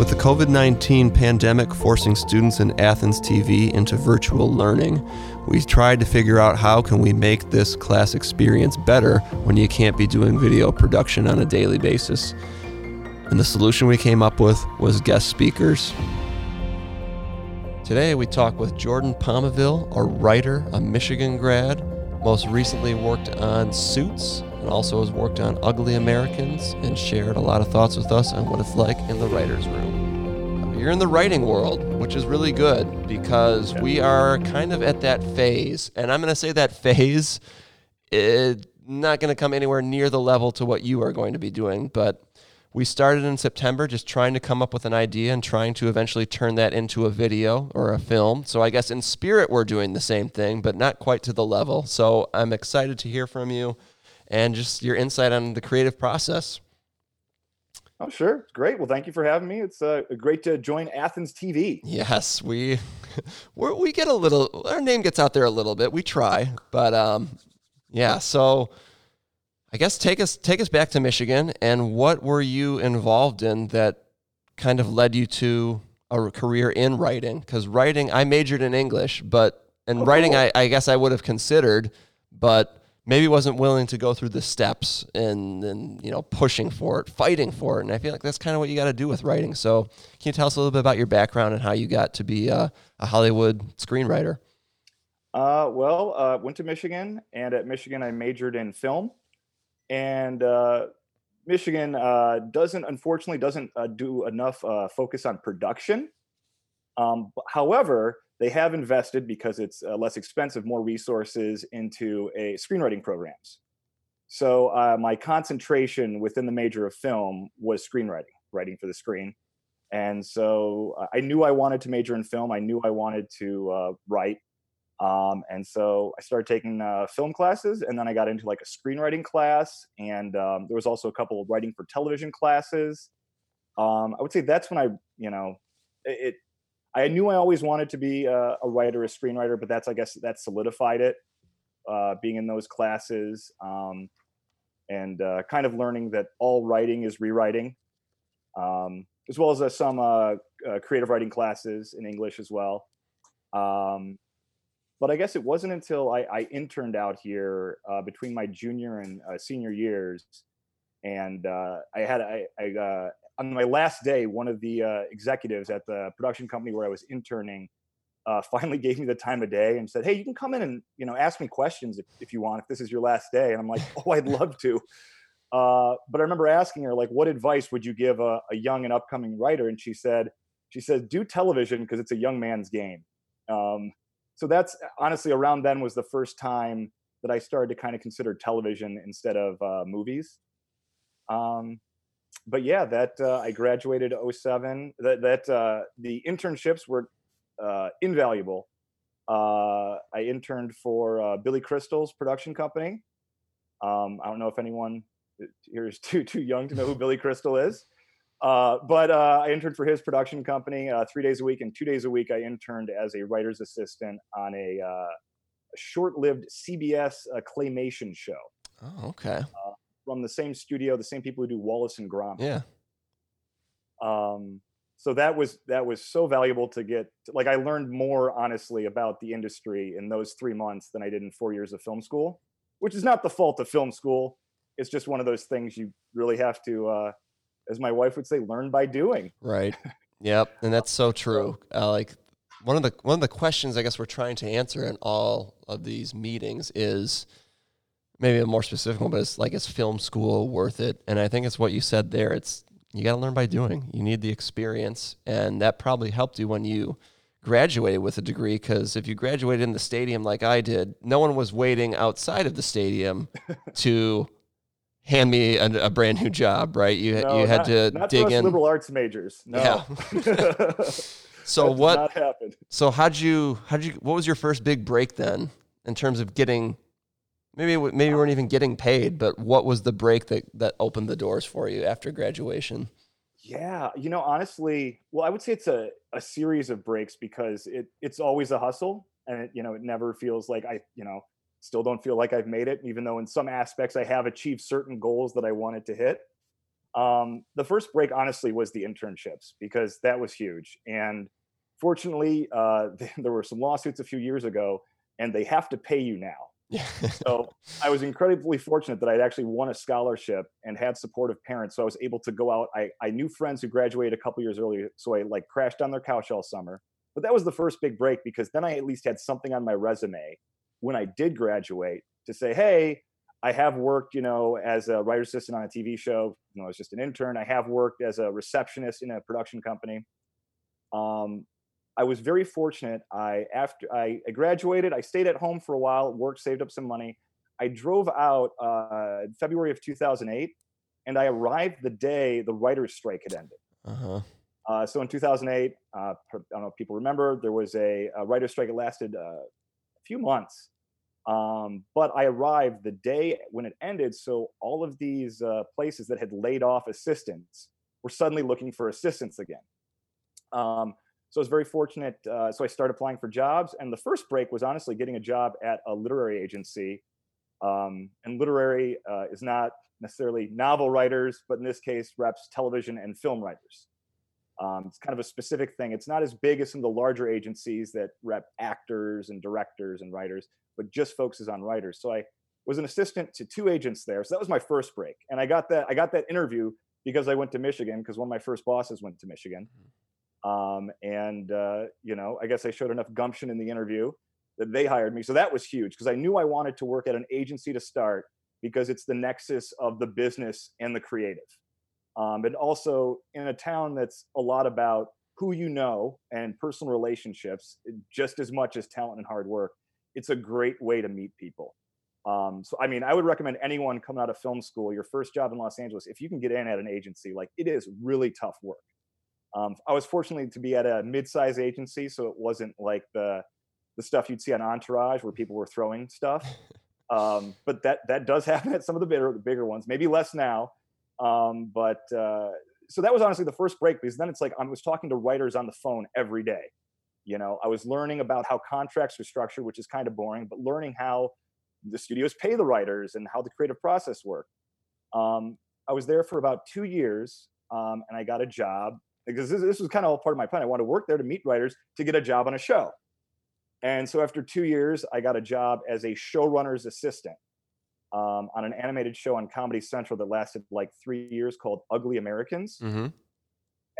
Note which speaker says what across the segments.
Speaker 1: With the COVID 19 pandemic forcing students in Athens TV into virtual learning, we tried to figure out how can we make this class experience better when you can't be doing video production on a daily basis. And the solution we came up with was guest speakers. Today we talk with Jordan Palmaville, a writer, a Michigan grad, most recently worked on Suits and also has worked on Ugly Americans and shared a lot of thoughts with us on what it's like in the writer's room. You're in the writing world, which is really good because we are kind of at that phase. And I'm going to say that phase is not going to come anywhere near the level to what you are going to be doing, but we started in September just trying to come up with an idea and trying to eventually turn that into a video or a film. So I guess in spirit we're doing the same thing, but not quite to the level. So I'm excited to hear from you and just your insight on the creative process.
Speaker 2: Oh, sure. Great. Well, thank you for having me. It's uh, great to join Athens TV.
Speaker 1: Yes, we we get a little our name gets out there a little bit. We try, but um, yeah. So I guess take us take us back to Michigan and what were you involved in that kind of led you to a career in writing? Because writing, I majored in English, but and oh, writing, cool. I, I guess I would have considered, but maybe wasn't willing to go through the steps and and you know pushing for it, fighting for it. And I feel like that's kind of what you got to do with writing. So can you tell us a little bit about your background and how you got to be a, a Hollywood screenwriter?
Speaker 2: Uh, well, uh, went to Michigan, and at Michigan I majored in film, and uh, Michigan uh, doesn't unfortunately doesn't uh, do enough uh, focus on production. Um, however, they have invested because it's uh, less expensive, more resources into a screenwriting programs. So uh, my concentration within the major of film was screenwriting, writing for the screen. And so uh, I knew I wanted to major in film. I knew I wanted to uh, write. Um, and so I started taking uh, film classes, and then I got into like a screenwriting class, and um, there was also a couple of writing for television classes. Um, I would say that's when I, you know, it, I knew I always wanted to be a, a writer, a screenwriter, but that's I guess that solidified it. Uh, being in those classes um, and uh, kind of learning that all writing is rewriting, um, as well as uh, some uh, uh, creative writing classes in English as well. Um, but I guess it wasn't until I, I interned out here uh, between my junior and senior years, and I had I, I on my last day, one of the uh, executives at the production company where I was interning uh, finally gave me the time of day and said, "Hey, you can come in and you know ask me questions if, if you want if this is your last day." And I'm like, "Oh, I'd love to." Uh, but I remember asking her like, "What advice would you give a, a young and upcoming writer?" And she said, "She said do television because it's a young man's game." Um, so that's honestly around then was the first time that I started to kind of consider television instead of uh, movies. Um, but yeah, that uh, I graduated 07. That that uh, the internships were uh, invaluable. Uh, I interned for uh, Billy Crystal's production company. Um, I don't know if anyone here is too too young to know who Billy Crystal is. Uh, but I interned for his production company three days a week, and two days a week I interned as a writer's assistant on a, short-lived CBS claymation show.
Speaker 1: Oh, okay
Speaker 2: from the same studio, the same people who do Wallace and Gromit.
Speaker 1: Yeah.
Speaker 2: Um, so that was that was so valuable to get. Like I learned more honestly about the industry in those three months than I did in four years of film school, which is not the fault of film school. It's just one of those things you really have to, uh, as my wife would say, learn by doing.
Speaker 1: Right. Yep, and that's so true. Uh, like one of the one of the questions I guess we're trying to answer in all of these meetings is maybe a more specific one, but it's like is film school worth it? And I think it's what you said there. It's you got to learn by doing. You need the experience, and that probably helped you when you graduated with a degree. Because if you graduated in the stadium like I did, no one was waiting outside of the stadium to hand me a, a, brand new job, right? You no, you had
Speaker 2: not,
Speaker 1: to
Speaker 2: not
Speaker 1: dig in.
Speaker 2: Liberal arts majors, no.
Speaker 1: Yeah. so what? Happened? So how'd you how'd you what was your first big break then in terms of getting Maybe maybe we weren't even getting paid, but what was the break that that opened the doors for you after graduation?
Speaker 2: Yeah, you know, honestly, well, I would say it's a, a series of breaks because it it's always a hustle, and it, you know, it never feels like I, you know, still don't feel like I've made it, even though in some aspects I have achieved certain goals that I wanted to hit. Um, the first break, honestly, was the internships because that was huge. And fortunately, uh, there were some lawsuits a few years ago, and they have to pay you now. So I was incredibly fortunate that I'd actually won a scholarship and had supportive parents. So I was able to go out. I, I knew friends who graduated a couple years earlier, so I like crashed on their couch all summer. But that was the first big break because then I at least had something on my resume when I did graduate to say, hey, I have worked, you know, as a writer assistant on a TV show. You know, I was just an intern. I have worked as a receptionist in a production company. Um, I was very fortunate. I after I, graduated, I stayed at home for a while, worked, saved up some money. I drove out uh, February of 2008, and I arrived the day the writers' strike had ended. Uh-huh. Uh, so in 2008, uh, I don't know if people remember, there was a, a writer's strike. It lasted uh, a few months, um, but I arrived the day when it ended. So all of these uh, places that had laid off assistants were suddenly looking for assistants again. Um, so I was very fortunate. Uh, so I started applying for jobs, and the first break was honestly getting a job at a literary agency. Um, and literary uh, is not necessarily novel writers, but in this case, reps television and film writers. Um, it's kind of a specific thing. It's not as big as some of the larger agencies that rep actors and directors and writers, but just focuses on writers. So I was an assistant to two agents there. So that was my first break, and I got that I got that interview because I went to Michigan because one of my first bosses went to Michigan. Um, and uh, you know, I guess I showed enough gumption in the interview that they hired me. So that was huge because I knew I wanted to work at an agency to start because it's the nexus of the business and the creative. Um, and also in a town that's a lot about who you know and personal relationships just as much as talent and hard work it's a great way to meet people. Um, so i mean i would recommend anyone coming out of film school your first job in los angeles if you can get in at an agency like it is really tough work um, i was fortunate to be at a mid-size agency so it wasn't like the the stuff you'd see on entourage where people were throwing stuff um, but that that does happen at some of the bigger, the bigger ones maybe less now um, but uh, so that was honestly the first break because then it's like I was talking to writers on the phone every day. You know, I was learning about how contracts are structured, which is kind of boring, but learning how the studios pay the writers and how the creative process worked. Um, I was there for about two years, um, and I got a job because this, this was kind of all part of my plan. I wanted to work there to meet writers to get a job on a show. And so after two years, I got a job as a showrunner's assistant um, on an animated show on Comedy Central that lasted like three years called Ugly Americans. Mm-hmm.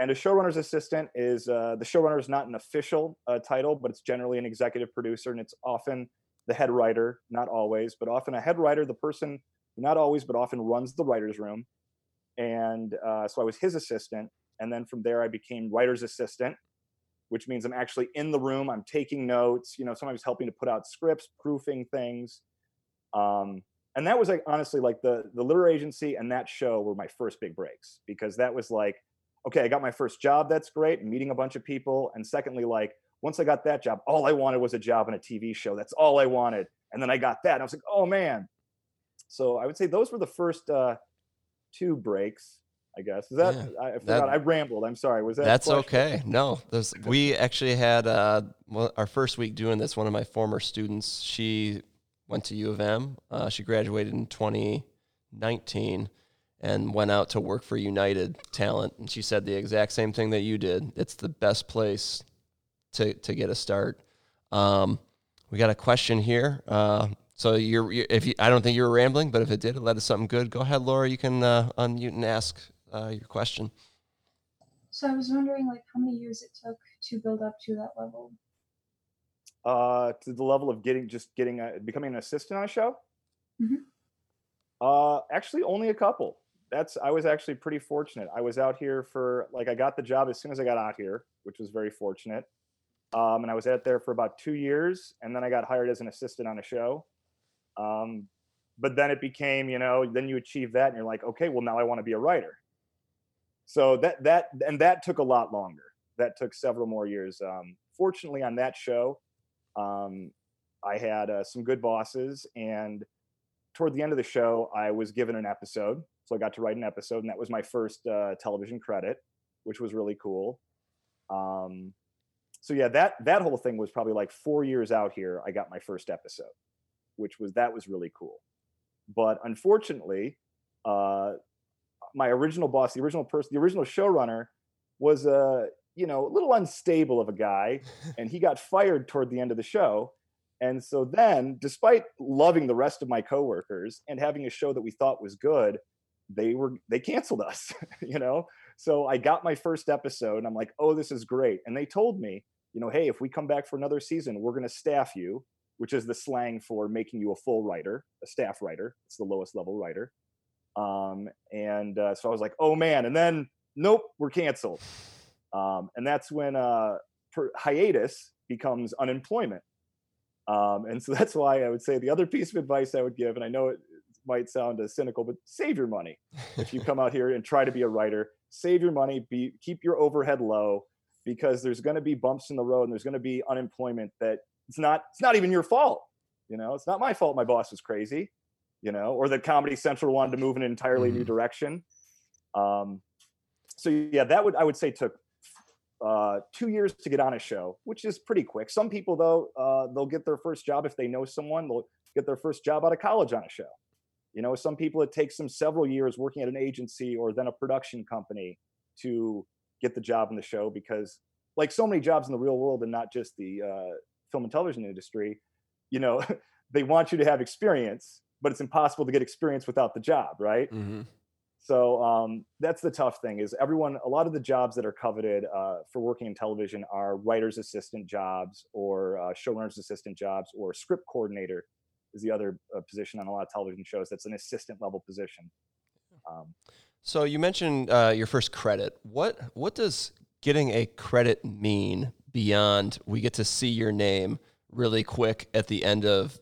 Speaker 2: And a showrunner's assistant is uh, the showrunner is not an official uh, title, but it's generally an executive producer, and it's often the head writer, not always, but often a head writer, the person not always, but often runs the writer's room. And uh, so I was his assistant. And then from there, I became writer's assistant, which means I'm actually in the room. I'm taking notes, you know, sometimes helping to put out scripts, proofing things. Um, and that was like honestly like the the literary agency and that show were my first big breaks because that was like okay i got my first job that's great meeting a bunch of people and secondly like once i got that job all i wanted was a job on a tv show that's all i wanted and then i got that and i was like oh man so i would say those were the first uh two breaks I guess is that yeah, I forgot. That, I rambled. I'm sorry. Was that?
Speaker 1: That's okay. No, there's, we actually had uh, our first week doing this. One of my former students, she went to U of M. Uh, she graduated in 2019 and went out to work for United Talent. And she said the exact same thing that you did. It's the best place to, to get a start. Um, we got a question here. Uh, so you're, you're, if you, I don't think you were rambling, but if it did, it led to something good. Go ahead, Laura. You can uh, unmute and ask uh, your question.
Speaker 3: So I was wondering, like, how many years it took to build up to that level
Speaker 2: uh, to the level of getting just getting a, becoming an assistant on a show? Mm-hmm. Uh, actually, only a couple. That's I was actually pretty fortunate. I was out here for like I got the job as soon as I got out here, which was very fortunate. Um, and I was out there for about two years, and then I got hired as an assistant on a show. Um, but then it became, you know, then you achieve that, and you're like, okay, well now I want to be a writer. So that that and that took a lot longer. That took several more years. Um, fortunately, on that show, um, I had uh, some good bosses, and toward the end of the show, I was given an episode. So I got to write an episode, and that was my first uh, television credit, which was really cool. Um, so yeah, that that whole thing was probably like four years out here. I got my first episode, which was that was really cool. But unfortunately, uh, my original boss, the original person, the original showrunner, was a you know a little unstable of a guy, and he got fired toward the end of the show. And so then, despite loving the rest of my coworkers and having a show that we thought was good, they were they canceled us. you know, so I got my first episode, and I'm like, oh, this is great. And they told me, you know, hey, if we come back for another season, we're going to staff you, which is the slang for making you a full writer, a staff writer. It's the lowest level writer. Um, and uh, so I was like, oh man. And then, nope, we're canceled. Um, and that's when uh, per- hiatus becomes unemployment. Um, and so that's why I would say the other piece of advice I would give, and I know it might sound cynical, but save your money. if you come out here and try to be a writer, save your money, be keep your overhead low, because there's going to be bumps in the road and there's going to be unemployment that it's not it's not even your fault. You know, it's not my fault. My boss was crazy you know, or that Comedy Central wanted to move in an entirely mm-hmm. new direction. Um, so yeah, that would I would say took uh, two years to get on a show, which is pretty quick. Some people though, uh, they'll get their first job if they know someone. They'll get their first job out of college on a show. You know, some people it takes them several years working at an agency or then a production company to get the job in the show because, like so many jobs in the real world and not just the uh, film and television industry, you know, they want you to have experience but it's impossible to get experience without the job, right? Mm-hmm. So um, that's the tough thing is everyone. A lot of the jobs that are coveted uh, for working in television are writers' assistant jobs or uh, showrunners' assistant jobs or script coordinator is the other uh, position on a lot of television shows. That's an assistant level position. Um,
Speaker 1: so you mentioned uh, your first credit. What what does getting a credit mean beyond we get to see your name really quick at the end of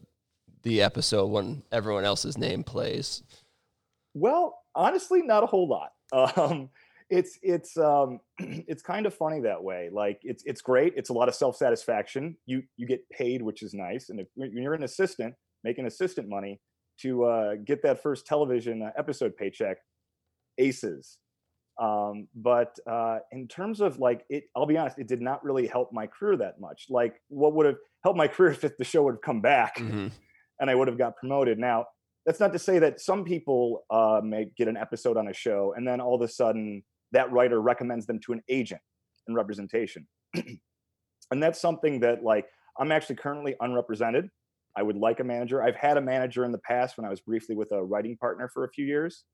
Speaker 1: the episode when everyone else's name plays?
Speaker 2: Well, honestly, not a whole lot. Um, it's it's um, it's kind of funny that way. Like it's it's great. It's a lot of self satisfaction. You you get paid, which is nice. And if when you're an assistant making assistant money to uh, get that first television uh, episode paycheck, aces. Um, but uh, in terms of like it, I'll be honest, it did not really help my career that much. Like what would have helped my career if the show would have come back. Mm-hmm and I would have got promoted. Now, that's not to say that some people uh, may get an episode on a show and then all of a sudden that writer recommends them to an agent in representation. and that's something that like I'm actually currently unrepresented. I would like a manager. I've had a manager in the past when I was briefly with a writing partner for a few years.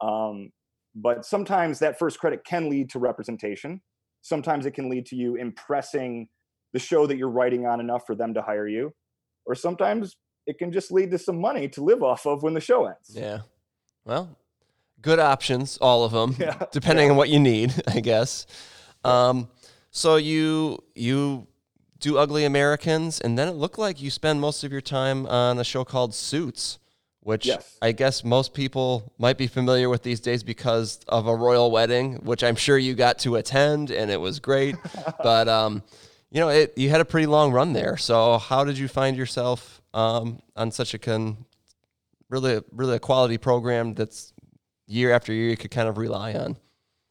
Speaker 2: Um, but sometimes that first credit can lead to representation. Sometimes it can lead to you impressing the show that you're writing on enough for them to hire you. Or sometimes it can just lead to some money to live off of when the show ends.
Speaker 1: Yeah. Well, good options, all of them, yeah. depending yeah. on what you need, I guess. Um, so you you do Ugly Americans, and then it looked like you spend most of your time on a show called Suits, which yes. I guess most people might be familiar with these days because of a royal wedding, which I'm sure you got to attend, and it was great. but um, you know, it, you had a pretty long run there. So how did you find yourself um, on such a con, really, really a quality program that's year after year you could kind of rely on?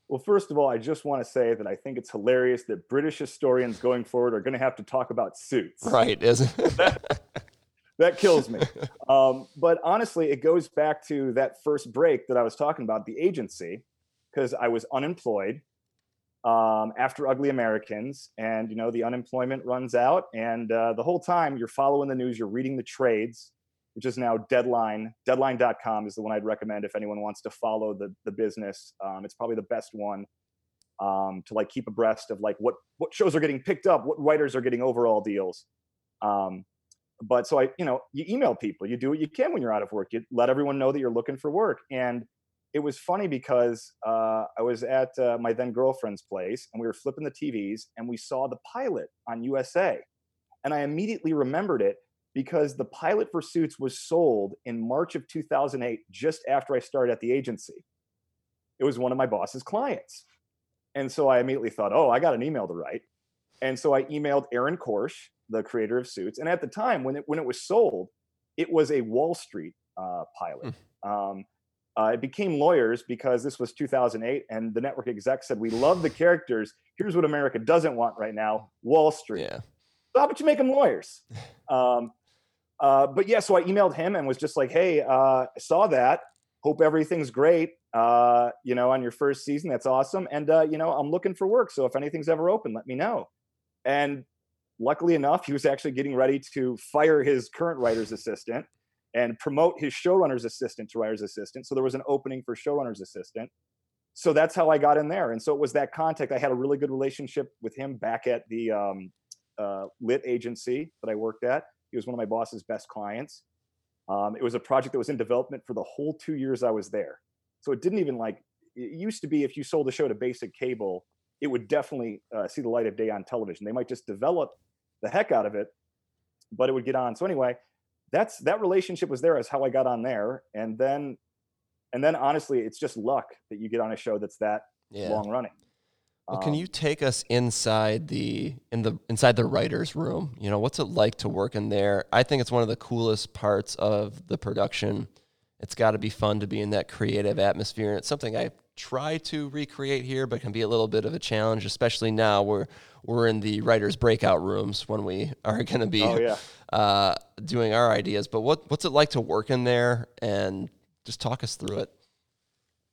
Speaker 2: Well, first of all, I just want to say that I think it's hilarious that British historians going forward are going to have to talk about suits.
Speaker 1: Right, isn't
Speaker 2: that, that kills me. Um, but honestly, it goes back to that first break that I was talking about, the agency, because I was unemployed um, after Ugly Americans, and you know the unemployment runs out, and uh, the whole time you're following the news, you're reading the trades, which is now Deadline. Deadline.com is the one I'd recommend if anyone wants to follow the the business. Um, it's probably the best one um, to like keep abreast of like what what shows are getting picked up, what writers are getting overall deals. Um, but so I, you know, you email people, you do what you can when you're out of work. You let everyone know that you're looking for work, and it was funny because uh, I was at uh, my then girlfriend's place and we were flipping the TVs and we saw the pilot on USA. And I immediately remembered it because the pilot for Suits was sold in March of 2008, just after I started at the agency. It was one of my boss's clients. And so I immediately thought, oh, I got an email to write. And so I emailed Aaron Korsh, the creator of Suits. And at the time when it, when it was sold, it was a Wall Street uh, pilot. Mm. Um, uh, it became lawyers because this was 2008, and the network exec said, "We love the characters. Here's what America doesn't want right now: Wall Street. Yeah. So how about you make them lawyers?" Um, uh, but yeah, so I emailed him and was just like, "Hey, uh, I saw that. hope everything's great. Uh, you know, on your first season, that's awesome. And uh, you know, I'm looking for work. So if anything's ever open, let me know. And luckily enough, he was actually getting ready to fire his current writer's assistant and promote his showrunner's assistant to writer's assistant. So there was an opening for showrunner's assistant. So that's how I got in there. And so it was that contact. I had a really good relationship with him back at the um, uh, lit agency that I worked at. He was one of my boss's best clients. Um, it was a project that was in development for the whole two years I was there. So it didn't even like, it used to be if you sold the show to basic cable, it would definitely uh, see the light of day on television. They might just develop the heck out of it, but it would get on. So anyway, that's that relationship was there as how I got on there. And then, and then honestly, it's just luck that you get on a show that's that yeah. long running.
Speaker 1: Well, can um, you take us inside the in the inside the writers' room? You know, what's it like to work in there? I think it's one of the coolest parts of the production. It's got to be fun to be in that creative atmosphere, and it's something I try to recreate here, but can be a little bit of a challenge, especially now we're we're in the writers' breakout rooms when we are going to be
Speaker 2: oh, yeah.
Speaker 1: uh, doing our ideas. But what what's it like to work in there, and just talk us through it.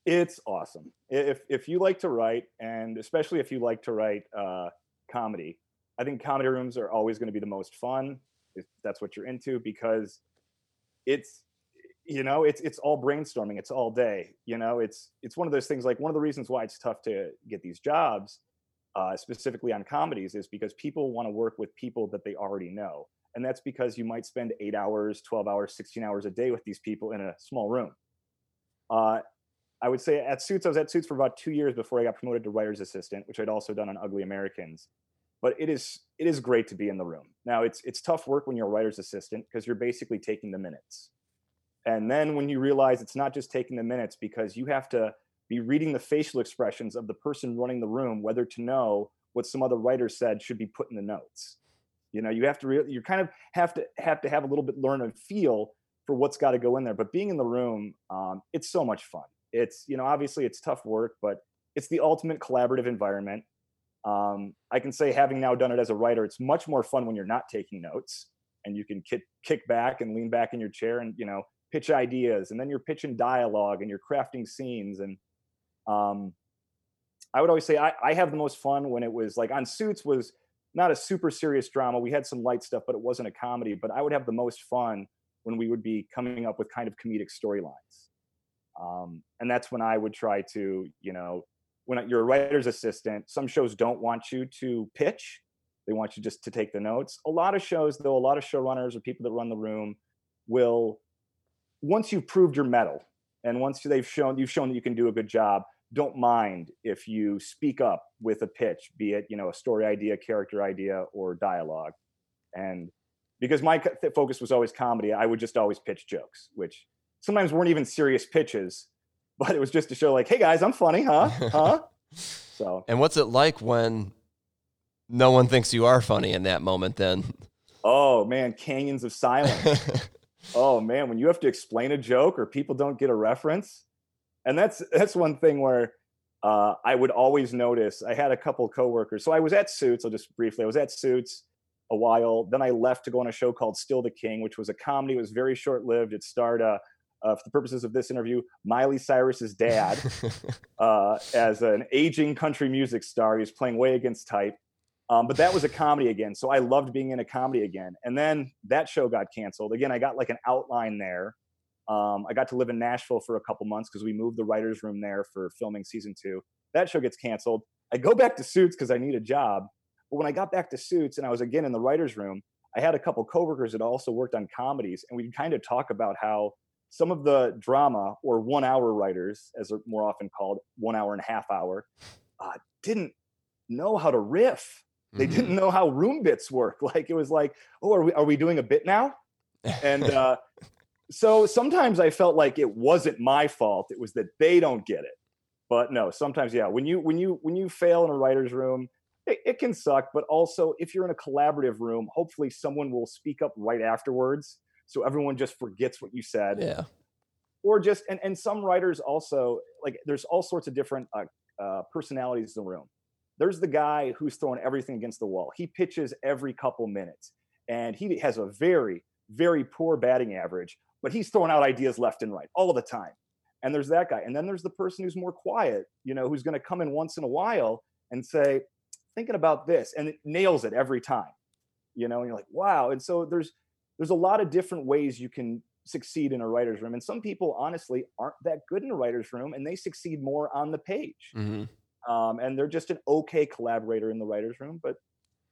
Speaker 2: It's awesome. If if you like to write, and especially if you like to write uh, comedy, I think comedy rooms are always going to be the most fun. If that's what you're into, because it's you know it's it's all brainstorming. It's all day. You know, it's it's one of those things. Like one of the reasons why it's tough to get these jobs, uh, specifically on comedies, is because people want to work with people that they already know, and that's because you might spend eight hours, twelve hours, sixteen hours a day with these people in a small room. Uh, I would say at Suits, I was at Suits for about two years before I got promoted to writer's assistant, which I'd also done on Ugly Americans. But it is it is great to be in the room. Now it's it's tough work when you're a writer's assistant because you're basically taking the minutes. And then when you realize it's not just taking the minutes because you have to be reading the facial expressions of the person running the room, whether to know what some other writer said should be put in the notes. You know, you have to re- you kind of have to have to have a little bit learn and feel for what's got to go in there. But being in the room, um, it's so much fun it's you know obviously it's tough work but it's the ultimate collaborative environment um, i can say having now done it as a writer it's much more fun when you're not taking notes and you can kick, kick back and lean back in your chair and you know pitch ideas and then you're pitching dialogue and you're crafting scenes and um, i would always say I, I have the most fun when it was like on suits was not a super serious drama we had some light stuff but it wasn't a comedy but i would have the most fun when we would be coming up with kind of comedic storylines um, and that's when I would try to, you know, when you're a writer's assistant, some shows don't want you to pitch. They want you just to take the notes. A lot of shows, though, a lot of showrunners or people that run the room will, once you've proved your mettle and once they've shown you've shown that you can do a good job, don't mind if you speak up with a pitch, be it you know a story idea, character idea, or dialogue. And because my focus was always comedy, I would just always pitch jokes, which sometimes weren't even serious pitches, but it was just to show like, hey guys, I'm funny, huh? Huh? so.
Speaker 1: And what's it like when no one thinks you are funny in that moment? Then.
Speaker 2: Oh man, canyons of silence. oh man, when you have to explain a joke or people don't get a reference, and that's that's one thing where. Uh, I would always notice. I had a couple coworkers. So I was at Suits. I'll just briefly. I was at Suits a while. Then I left to go on a show called Still the King, which was a comedy. It was very short lived. It starred uh, uh, for the purposes of this interview, Miley Cyrus's dad uh, as an aging country music star. He was playing way against type. Um, but that was a comedy again. So I loved being in a comedy again. And then that show got canceled. Again, I got like an outline there. Um, I got to live in Nashville for a couple months because we moved the writer's room there for filming season two. That show gets canceled. I go back to Suits because I need a job. But when I got back to Suits and I was again in the writer's room, I had a couple coworkers that also worked on comedies, and we kind of talk about how some of the drama or one hour writers, as they're more often called, one hour and a half hour, uh, didn't know how to riff. They mm-hmm. didn't know how room bits work. Like it was like, oh, are we are we doing a bit now? And uh, so sometimes I felt like it wasn't my fault. It was that they don't get it. But no, sometimes yeah. When you when you when you fail in a writer's room, it, it can suck. But also, if you're in a collaborative room, hopefully someone will speak up right afterwards so everyone just forgets what you said
Speaker 1: yeah
Speaker 2: or just and, and some writers also like there's all sorts of different uh, uh, personalities in the room there's the guy who's throwing everything against the wall. He pitches every couple minutes and he has a very very poor batting average but he's throwing out ideas left and right all the time. And there's that guy. And then there's the person who's more quiet you know who's going to come in once in a while and say thinking about this and it nails it every time you know and you're like wow. And so there's there's a lot of different ways you can succeed in a writer's room and some people honestly aren't that good in a writer's room and they succeed more on the page.
Speaker 1: Hmm
Speaker 2: um, and they're just an okay collaborator in the writer's room but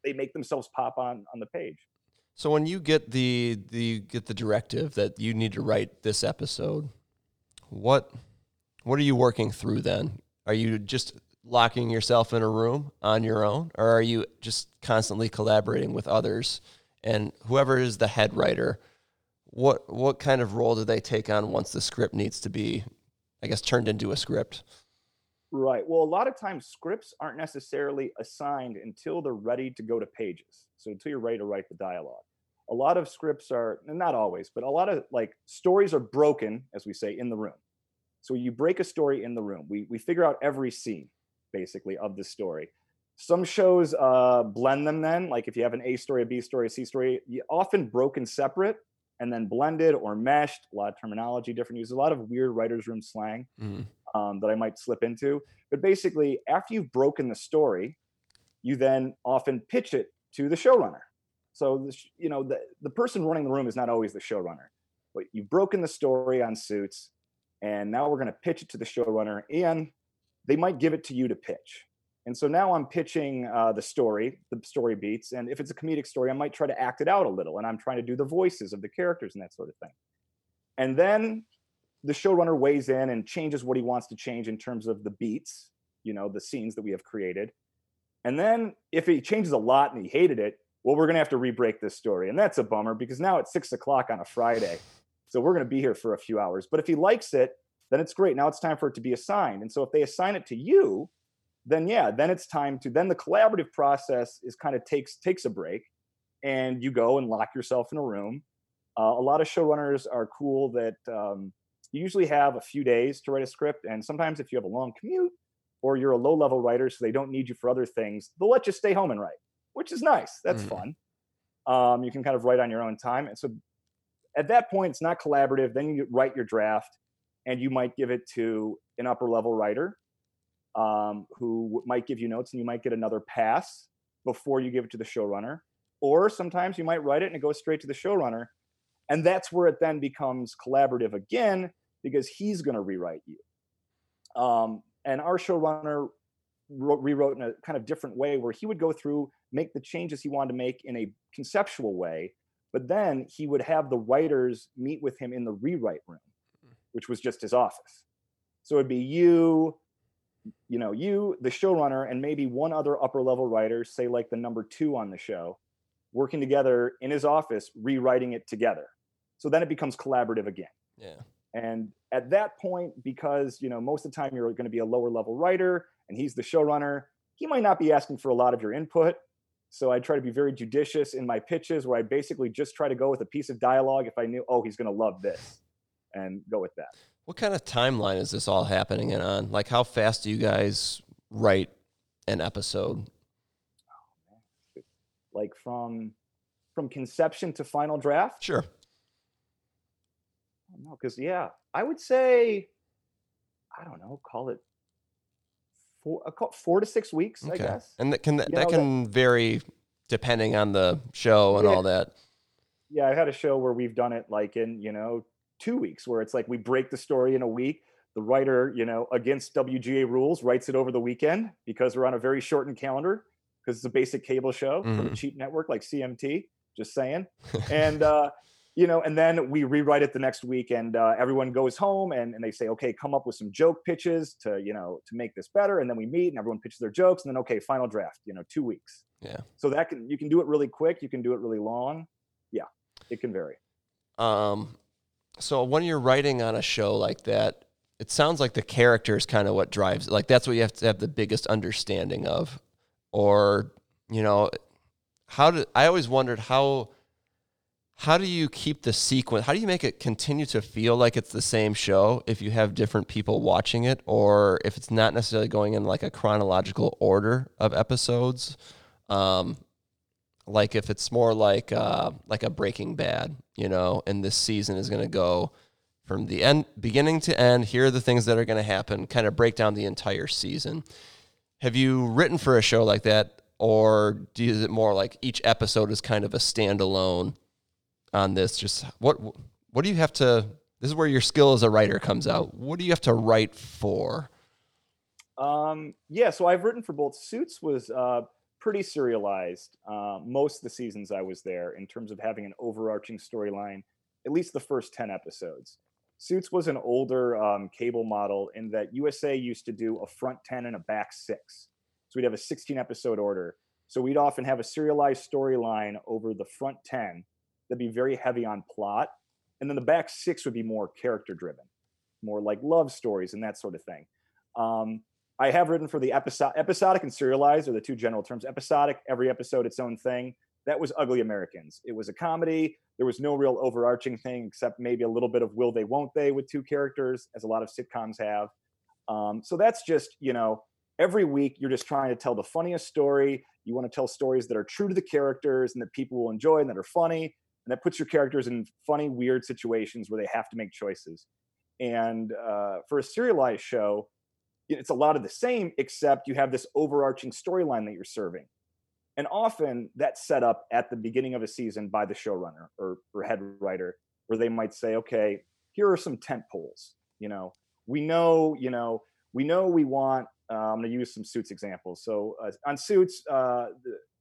Speaker 2: they make themselves pop on on the page
Speaker 1: So when you get the the get the directive that you need to write this episode, what what are you working through then? Are you just locking yourself in a room on your own or are you just constantly collaborating with others and whoever is the head writer what what kind of role do they take on once the script needs to be I guess turned into a script?
Speaker 2: Right. Well, a lot of times scripts aren't necessarily assigned until they're ready to go to pages. So until you're ready to write the dialogue. A lot of scripts are not always, but a lot of like stories are broken, as we say, in the room. So you break a story in the room. We we figure out every scene basically of the story. Some shows uh, blend them then, like if you have an A story, a B story, a C story, you often broken separate and then blended or meshed. A lot of terminology, different uses, a lot of weird writers' room slang
Speaker 1: Mhm.
Speaker 2: Um, that I might slip into. But basically, after you've broken the story, you then often pitch it to the showrunner. So the, you know the the person running the room is not always the showrunner, but you've broken the story on Suits, and now we're going to pitch it to the showrunner, and they might give it to you to pitch. And so now I'm pitching uh, the story, the story beats, and if it's a comedic story, I might try to act it out a little, and I'm trying to do the voices of the characters and that sort of thing. And then the showrunner weighs in and changes what he wants to change in terms of the beats, you know, the scenes that we have created. And then if he changes a lot and he hated it, well, we're gonna have to re-break this story. And that's a bummer because now it's six o'clock on a Friday. So we're gonna be here for a few hours. But if he likes it, then it's great. Now it's time for it to be assigned. And so if they assign it to you, then yeah, then it's time to then the collaborative process is kind of takes takes a break and you go and lock yourself in a room. Uh, a lot of showrunners are cool that um, you usually have a few days to write a script and sometimes if you have a long commute or you're a low level writer so they don't need you for other things they'll let you stay home and write which is nice that's
Speaker 1: Mhm.
Speaker 2: fun um, you can kind of write on your own time and so at that point it's not collaborative then you write your draft and you might give it to an upper level writer um, who might give you notes and you might get another pass before you give it to the showrunner or sometimes you might write it and it goes straight to the showrunner and that's where it then becomes collaborative again because he's going to rewrite you. Um, and our showrunner wrote, rewrote in a kind of different way where he would go through make the changes he wanted to make in a conceptual way but then he would have the writers meet with him in the rewrite room which was just his office. So it'd be you you know you the showrunner and maybe one other upper level writer say like the number two on the show working together in his office rewriting it together. So then it becomes collaborative again.
Speaker 1: Yeah.
Speaker 2: And at that point, because you know most of the time you're going to be a lower level writer, and he's the showrunner, he might not be asking for a lot of your input. So I try to be very judicious in my pitches, where I basically just try to go with a piece of dialogue if I knew, oh, he's going to love this, and go with that.
Speaker 1: What kind of timeline is this all happening in on? Like how fast do you guys write an episode?
Speaker 2: Oh, like from from conception to final draft.
Speaker 1: Sure.
Speaker 2: No, because yeah, I would say, I don't know, call it four, uh, call four to six weeks, I guess.
Speaker 1: And that can that,
Speaker 2: You know, that-
Speaker 1: can vary depending on the show and
Speaker 2: Yeah.
Speaker 1: all that.
Speaker 2: yeah i've had a show where we've done it like in you know two weeks where it's like we break the story in a week the writer you know against wga rules writes it over the weekend because we're on a very shortened calendar because it's a basic cable show from a cheap network like cmt just saying and uh you know and then we rewrite it the next week and uh, everyone goes home and, and they say okay come up with some joke pitches to you know to make this better and then we meet and everyone pitches their jokes and then okay final draft you know two weeks
Speaker 1: Yeah.
Speaker 2: so that can you can do it really quick you can do it really long yeah it can vary
Speaker 1: Um, so when you're writing on a show like that, it sounds like the character is kind of what drives. Like that's what you have to have the biggest understanding of, or you know, how did I always wondered how how do you keep the sequence? How do you make it continue to feel like it's the same show if you have different people watching it, or if it's not necessarily going in like a chronological order of episodes? Um, like if it's more like uh, like a Breaking Bad, you know, and this season is going to go from the end, beginning to end. Here are the things that are going to happen. Kind of break down the entire season. Have you written for a show like that, or is it more like each episode is kind of a standalone on this? Just what what do you have to? This is where your skill as a writer comes out. What do you have to write for?
Speaker 2: Um, yeah, so I've written for both. Suits was uh, pretty serialized uh, most of the seasons I was there in terms of having an overarching storyline, at least the first 10 episodes. Suits was an older um, cable model in that USA used to do a front 10 and a back six. So we'd have a 16 episode order. So we'd often have a serialized storyline over the front 10 that'd be very heavy on plot. And then the back six would be more character driven, more like love stories and that sort of thing. Um, I have written for the episodic and serialized are the two general terms. Episodic, every episode its own thing. That was Ugly Americans. It was a comedy. There was no real overarching thing except maybe a little bit of will they, won't they with two characters, as a lot of sitcoms have. Um, so that's just, you know, every week you're just trying to tell the funniest story. You want to tell stories that are true to the characters and that people will enjoy and that are funny. And that puts your characters in funny, weird situations where they have to make choices. And uh, for a serialized show, it's a lot of the same, except you have this overarching storyline that you're serving. And often that's set up at the beginning of a season by the showrunner or, or head writer, where they might say, okay, here are some tent poles. You know, we know, you know, we know we want, uh, I'm going to use some Suits examples. So uh, on Suits, uh,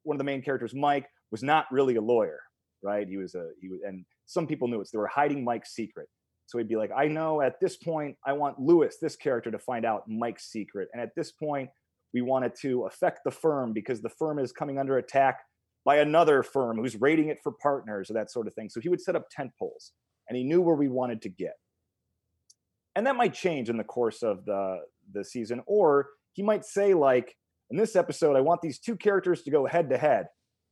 Speaker 2: one of the main characters, Mike, was not really a lawyer, right? He was a, he was, and some people knew it. So they were hiding Mike's secret. So he'd be like, I know at this point, I want Lewis, this character, to find out Mike's secret. And at this point, we wanted to affect the firm because the firm is coming under attack by another firm who's raiding it for partners or that sort of thing. So he would set up tent poles and he knew where we wanted to get. And that might change in the course of the, the season. Or he might say, like, in this episode, I want these two characters to go head to head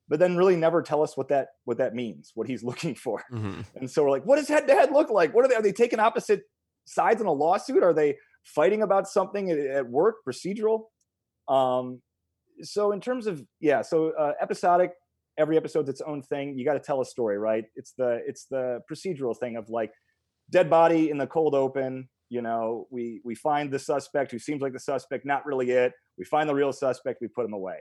Speaker 2: but then really never tell us what that what that means, what he's looking for. Mm-hmm. And so we're like, what does head to head look like? What are they? Are they taking opposite sides in a lawsuit? Are they fighting about something at, work, procedural? Um, so in terms of yeah, so uh, episodic, every episode's its own thing. You got to tell a story, right? It's the it's the procedural thing of like dead body in the cold open. You know, we we find the suspect who seems like the suspect, not really it. We find the real suspect, we put him away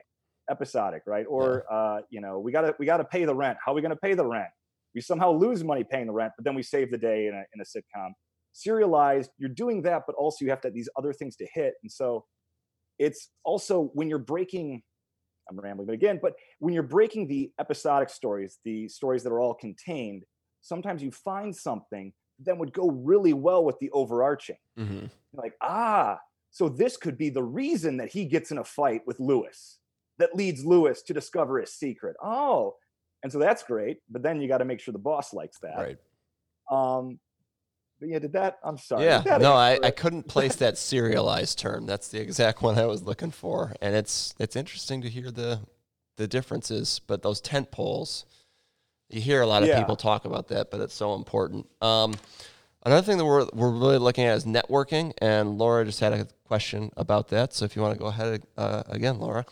Speaker 2: episodic, right? Or uh, you know, we gotta we gotta pay the rent. How are we gonna pay the rent? We somehow lose money paying the rent, but then we save the day in a in a sitcom. Serialized, you're doing that, but also you have to have these other things to hit. And so it's also when you're breaking, I'm rambling, but again, but when you're breaking the episodic stories, the stories that are all contained, sometimes you find something that would go really well with the overarching. Mm-hmm. Like, ah, so this could be the reason that he gets in a fight with Lewis that leads Lewis to discover his secret. Oh, and so that's great. But then you got to make sure the boss likes that.
Speaker 1: Right.
Speaker 2: Um, but yeah, did that? I'm sorry.
Speaker 1: Yeah, no, I, I couldn't place that serialized term. That's the exact one I was looking for, and it's it's interesting to hear the the differences. But those tent poles, you hear a lot of yeah. people talk about that, but it's so important. Um, another thing that we're we're really looking at is networking, and Laura just had a question about that. So if you want to go ahead uh, again, Laura.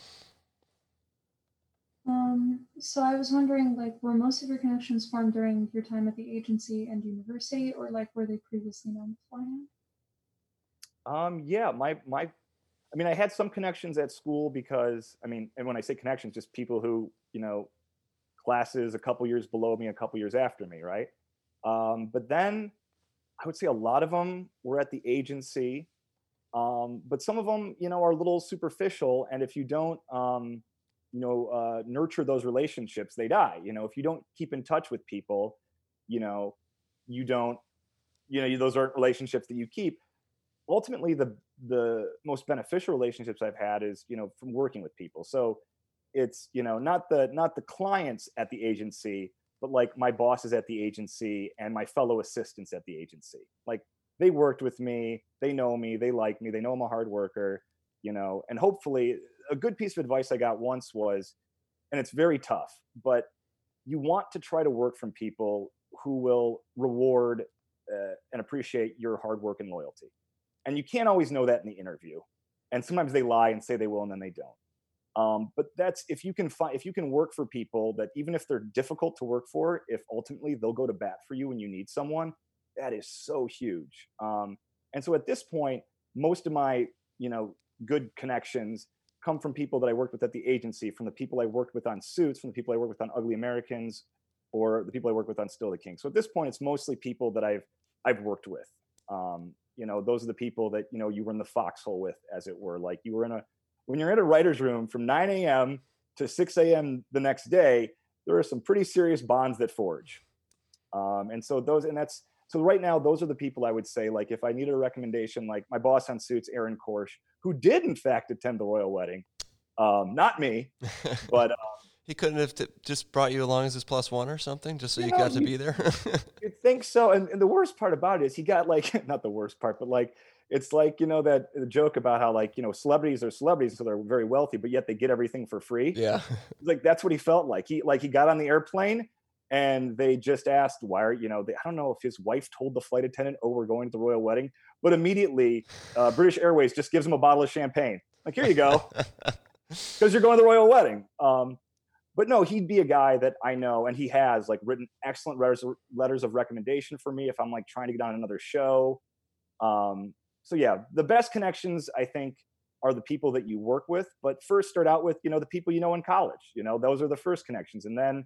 Speaker 3: Um, so I was wondering, like, were most of your connections formed during your time at the agency and university, or like were they previously known beforehand?
Speaker 2: Um, yeah, my my, I mean, I had some connections at school because I mean, and when I say connections, just people who you know, classes a couple years below me, a couple years after me, right? Um, but then I would say a lot of them were at the agency, um, but some of them, you know, are a little superficial, and if you don't um, you know uh, nurture those relationships they die you know if you don't keep in touch with people you know you don't you know those aren't relationships that you keep. Ultimately the the most beneficial relationships i've had is you know from working with people. So it's you know not the not the clients at the agency but like my bosses at the agency and my fellow assistants at the agency. Like they worked with me they know me they like me they know i'm a hard worker you know and hopefully a good piece of advice I got once was, and it's very tough, but you want to try to work from people who will reward uh, and appreciate your hard work and loyalty. And you can't always know that in the interview. And sometimes they lie and say they will and then they don't. Um, but that's if you can find if you can work for people that even if they're difficult to work for, if ultimately they'll go to bat for you when you need someone, that is so huge. Um, and so at this point, most of my you know good connections come from people that I worked with at the agency, from the people I worked with on Suits, from the people I worked with on Ugly Americans, or the people I work with on Still the King. So at this point, it's mostly people that I've I've worked with. Um, you know, those are the people that you know you were in the foxhole with, as it were. Like you were in a when you're in a writer's room from 9 a.m. to 6 a.m. the next day, there are some pretty serious bonds that forge. Um, and so those, and that's so right now, those are the people I would say, like, if I needed a recommendation, like my boss on Suits, Aaron Korsh, who did in fact attend the royal wedding, um, not me, but um,
Speaker 1: he couldn't have t- just brought you along as his plus one or something, just so you, you know, got to you, be there.
Speaker 2: you think so? And, and, the worst part about it is he got like not the worst part, but like it's like you know that joke about how like you know celebrities are celebrities, so they're very wealthy, but yet they get everything for free.
Speaker 1: Yeah,
Speaker 2: like that's what he felt like. He like he got on the airplane and they just asked why are you know they, i don't know if his wife told the flight attendant oh we're going to the royal wedding but immediately uh, british airways just gives him a bottle of champagne. Like here you go. Because you're going to the royal wedding. Um, but no he'd be a guy that i know and he has like written excellent letters, letters of recommendation for me if i'm like trying to get on another show. Um, so yeah the best connections i think are the people that you work with but first start out with you know the people you know in college you know those are the first connections. And then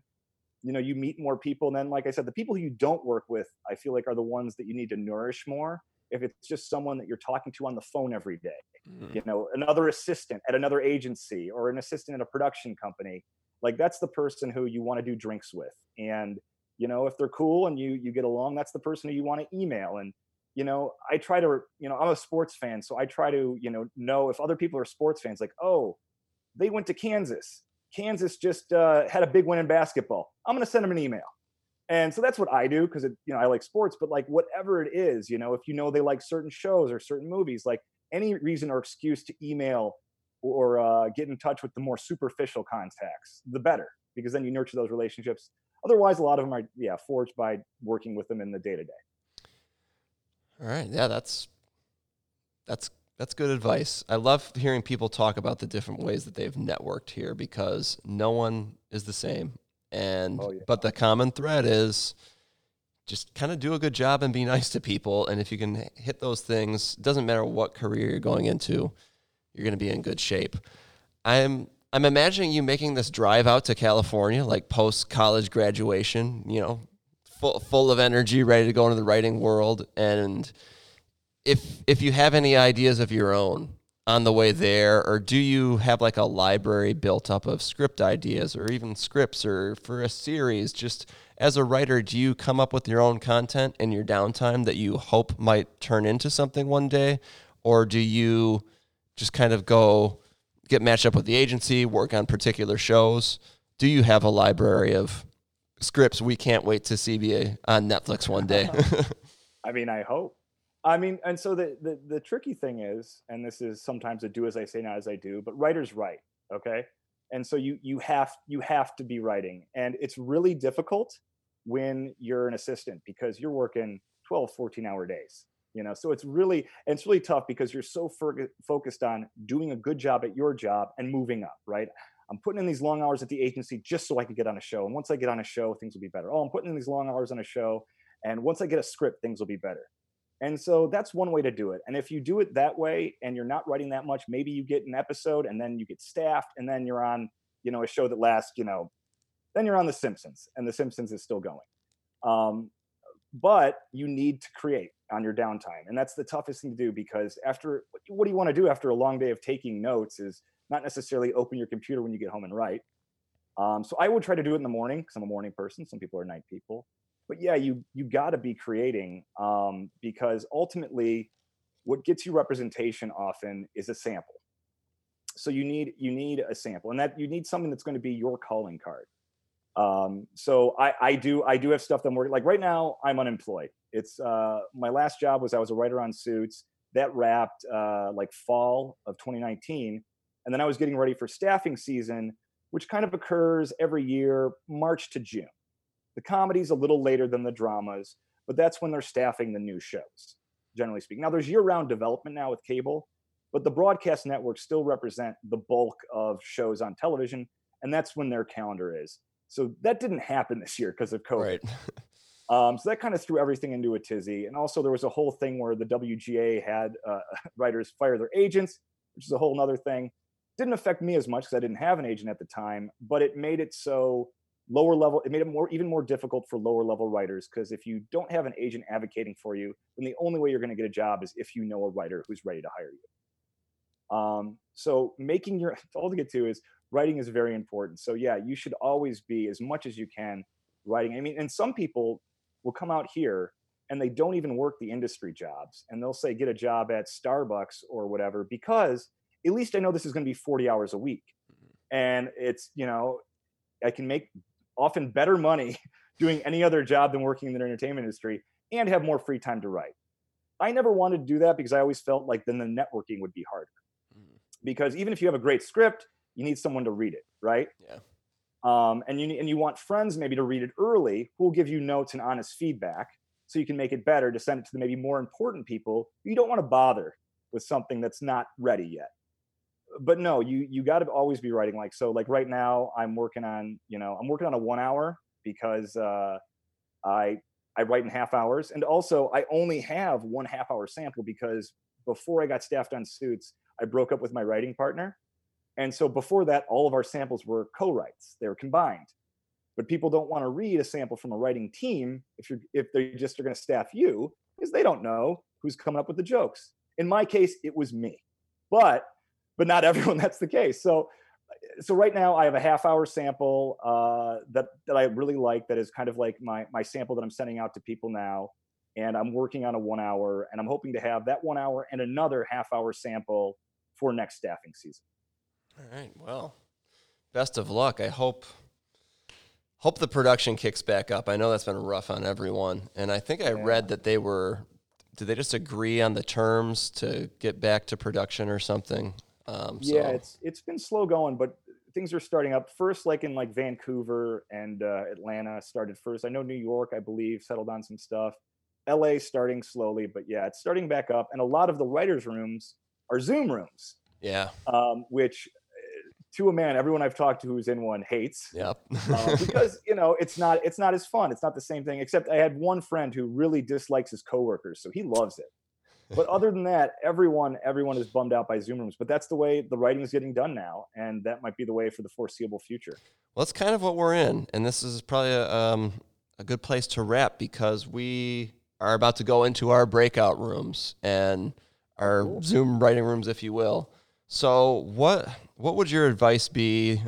Speaker 2: you know you meet more people and then like i said the people who you don't work with i feel like are the ones that you need to nourish more if it's just someone that you're talking to on the phone every day mm. you know another assistant at another agency or an assistant at a production company like that's the person who you want to do drinks with and you know if they're cool and you you get along that's the person who you want to email and you know i try to you know i'm a sports fan so i try to you know know if other people are sports fans like oh they went to kansas Kansas just uh, had a big win in basketball. I'm going to send them an email. And so that's what I do because you know I like sports, but like whatever it is, you know, if you know they like certain shows or certain movies, like any reason or excuse to email or uh, get in touch with the more superficial contacts, the better, because then you nurture those relationships. Otherwise, a lot of them are yeah forged by working with them in the day to day.
Speaker 1: All right, yeah, that's that's that's good advice. I love hearing people talk about the different ways that they've networked here because no one is the same. And oh, yeah. but the common thread is just kind of do a good job and be nice to people. And if you can hit those things, doesn't matter what career you're going into, you're going to be in good shape. I'm I'm imagining you making this drive out to California, like post college graduation, you know, full full of energy, ready to go into the writing world, and if if you have any ideas of your own on the way there or do you have like a library built up of script ideas or even scripts or for a series? Just as a writer do you come up with your own content in your downtime that you hope might turn into something one day? Or do you just kind of go get matched up with the agency work on particular shows? Do you have a library of scripts we can't wait to see on netflix one day?
Speaker 2: I mean i hope I mean, and so the, the the tricky thing is, and this is sometimes a do as I say, not as I do, but writers write, okay? And so you you have you have to be writing, and it's really difficult when you're an assistant because you're working 12, 14 hour days, you know. So it's really and it's really tough because you're so focused on doing a good job at your job and moving up, right? I'm putting in these long hours at the agency just so I can get on a show, and once I get on a show, things will be better. Oh, I'm putting in these long hours on a show, and once I get a script, things will be better and so that's one way to do it. And if you do it that way and you're not writing that much, maybe you get an episode and then you get staffed and then you're on, you know, a show that lasts, you know, then you're on The Simpsons and The Simpsons is still going. Um, but you need to create on your downtime. And that's the toughest thing to do because after what do you want to do after a long day of taking notes is not necessarily open your computer when you get home and write. Um, so I would try to do it in the morning because I'm a morning person. Some people are night people but yeah you you got to be creating um, because ultimately what gets you representation often is a sample so you need you need a sample and that you need something that's going to be your calling card um, so I, I do I do have stuff that I'm working like right now I'm unemployed. It's uh, my last job was I was a writer on Suits that wrapped uh, like fall of 2019, and then I was getting ready for staffing season, which kind of occurs every year March to June. The comedy's a little later than the dramas, but that's when they're staffing the new shows, generally speaking. Now, there's year round development now with cable, but the broadcast networks still represent the bulk of shows on television, and that's when their calendar is. So that didn't happen this year because of COVID. Right. Um, so that kind of threw everything into a tizzy. And also, there was a whole thing where the WGA had uh, writers fire their agents, which is a whole other thing. Didn't affect me as much because I didn't have an agent at the time, but it made it so lower level. It made it more even more difficult for lower level writers because if you don't have an agent advocating for you, then the only way you're going to get a job is if you know a writer who's ready to hire you. Um, so making your all to get to is writing is very important. So yeah, you should always be as much as you can writing. I mean, and some people will come out here and they don't even work the industry jobs and they'll say get a job at Starbucks or whatever because at least I know this is going to be 40 hours a week. Mm-hmm. And it's, you know, I can make often better money doing any other job than working in the entertainment industry and have more free time to write. I never wanted to do that because I always felt like then the networking would be harder. Mm-hmm. Because even if you have a great script, you need someone to read it, right?
Speaker 1: Yeah.
Speaker 2: Um, and you and you want friends maybe to read it early who will give you notes and honest feedback so you can make it better to send it to the maybe more important people you don't want to bother with something that's not ready yet but no you you got to always be writing like so like right now i'm working on you know i'm working on a one hour because uh i i write in half hours and also i only have one half hour sample because before i got staffed on suits i broke up with my writing partner and so before that, all of our samples were co-writes; they were combined. But people don't want to read a sample from a writing team if you're if they just are going to staff you because they don't know who's coming up with the jokes. In my case, it was me, but but not everyone that's the case. So so right now I have a half hour sample uh, that that I really like. That is kind of like my my sample that I'm sending out to people now, and I'm working on a one hour, and I'm hoping to have that one hour and another half hour sample for next staffing season.
Speaker 1: All right. Well, best of luck. I hope hope the production kicks back up. I know that's been rough on everyone, and I think I yeah. read that they were. Did they just agree on the terms to get back to production or something?
Speaker 2: Um, so. Yeah, it's it's been slow going, but things are starting up. First, like in like Vancouver and uh, Atlanta started first. I know New York, I believe, settled on some stuff. LA starting slowly, but yeah, it's starting back up. And a lot of the writers' rooms are Zoom rooms.
Speaker 1: Yeah.
Speaker 2: Um, which to a man, everyone I've talked to who's in one hates.
Speaker 1: Yep.
Speaker 2: uh, because you know it's not it's not as fun. It's not the same thing. Except I had one friend who really dislikes his coworkers, so he loves it. But other than that, everyone everyone is bummed out by Zoom rooms. But that's the way the writing is getting done now, and that might be the way for the foreseeable future.
Speaker 1: Well, that's kind of what we're in, and this is probably a, um, a good place to wrap because we are about to go into our breakout rooms and our cool. Zoom writing rooms, if you will. So what what would your advice be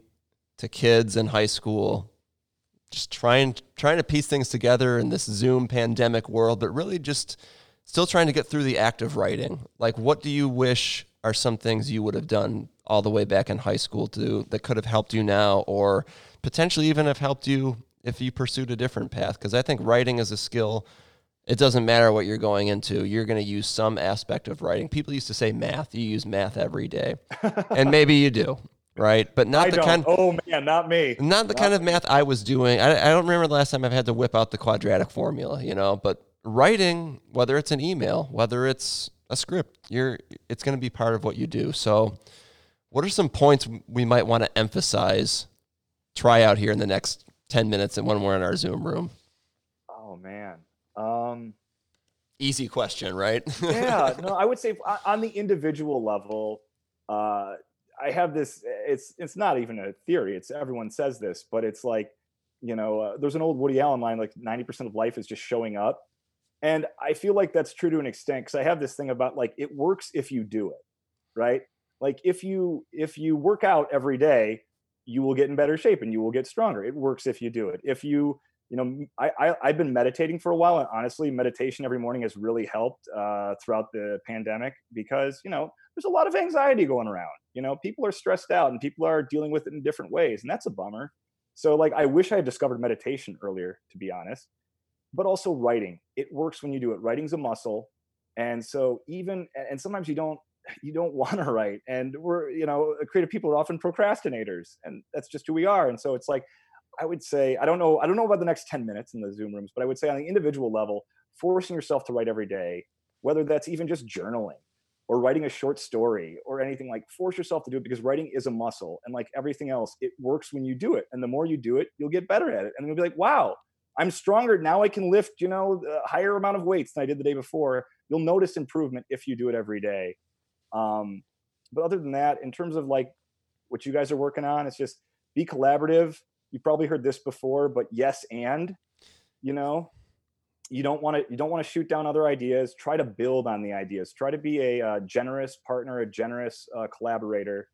Speaker 1: to kids in high school just trying trying to piece things together in this Zoom pandemic world, but really just still trying to get through the act of writing? Like what do you wish are some things you would have done all the way back in high school to that could have helped you now or potentially even have helped you if you pursued a different path because I think writing is a skill it doesn't matter what you're going into. You're going to use some aspect of writing. People used to say math. You use math every day, and maybe you do, right? But not
Speaker 2: I
Speaker 1: the
Speaker 2: don't.
Speaker 1: kind.
Speaker 2: Oh man, not me.
Speaker 1: Not the not kind of math I was doing. I, I don't remember the last time I've had to whip out the quadratic formula. You know, but writing, whether it's an email, whether it's a script, you're it's going to be part of what you do. So, what are some points we might want to emphasize? Try out here in the next ten minutes, and when we're in our Zoom room.
Speaker 2: Oh man. Um,
Speaker 1: Easy question, right?
Speaker 2: yeah, no, I would say on the individual level, uh, I have this. It's it's not even a theory. It's everyone says this, but it's like, you know, uh, there's an old Woody Allen line like 90% of life is just showing up, and I feel like that's true to an extent because I have this thing about like it works if you do it, right? Like if you if you work out every day, you will get in better shape and you will get stronger. It works if you do it. If you you know, I, I have been meditating for a while, and honestly, meditation every morning has really helped uh, throughout the pandemic because you know there's a lot of anxiety going around. You know, people are stressed out and people are dealing with it in different ways, and that's a bummer. So, like, I wish I had discovered meditation earlier, to be honest. But also writing, it works when you do it. Writing's a muscle, and so even and sometimes you don't you don't want to write and we're you know uh, creative people are often procrastinators and that's just who we are and so it's like I would say I don't know I don't know about the next 10 minutes in the Zoom rooms, but I would say on the individual level, forcing yourself to write every day, whether that's even just journaling or writing a short story or anything like force yourself to do it because writing is a muscle and like everything else, it works when you do it. And the more you do it, you'll get better at it. And you'll be like, wow, I'm stronger now. I can lift, you know, a higher amount of weights than I did the day before. You'll notice improvement if you do it every day. Um, but other than that, in terms of like what you guys are working on, it's just be collaborative. You probably heard this before, but yes, and you know, you don't want to you don't want to shoot down other ideas. Try to build on the ideas. Try to be a uh, generous partner, a generous uh, collaborator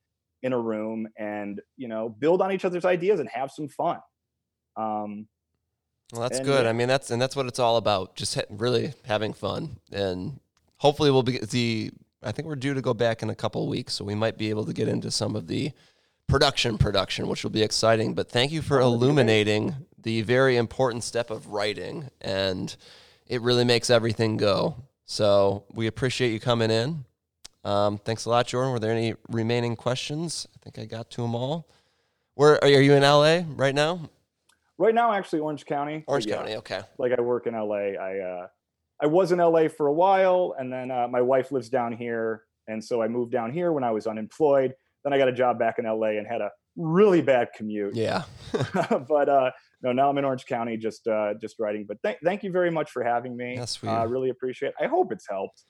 Speaker 2: in a room, and you know, build on each other's ideas and have some fun. Um,
Speaker 1: well, that's
Speaker 2: and,
Speaker 1: good.
Speaker 2: yeah.
Speaker 1: I mean, that's and that's what it's all about. Just ha- really having fun, and hopefully, we'll be the. I think we're due to go back in a couple of weeks, so we might be able to get into some of the production production, which will be exciting. But thank you for
Speaker 2: Oh, that'd be great.
Speaker 1: illuminating the very important step of writing, and it really makes everything go. So we appreciate you coming in. Um, thanks a lot, Jordan. Were there any remaining questions? I think I got to them all. Where are you in LA right now?
Speaker 2: Right now, actually, Orange County.
Speaker 1: Orange
Speaker 2: yeah.
Speaker 1: County. Okay.
Speaker 2: like I work in LA. I uh, I was in LA for a while, and then uh, my wife lives down here, and so I moved down here when I was unemployed. Then I got a job back in LA and had a really bad commute.
Speaker 1: Yeah.
Speaker 2: but uh, no, now I'm in Orange County, just uh, just writing. But th- thank you very much for having me.
Speaker 1: Yes, we-
Speaker 2: uh, really appreciate. it. I hope it's helped.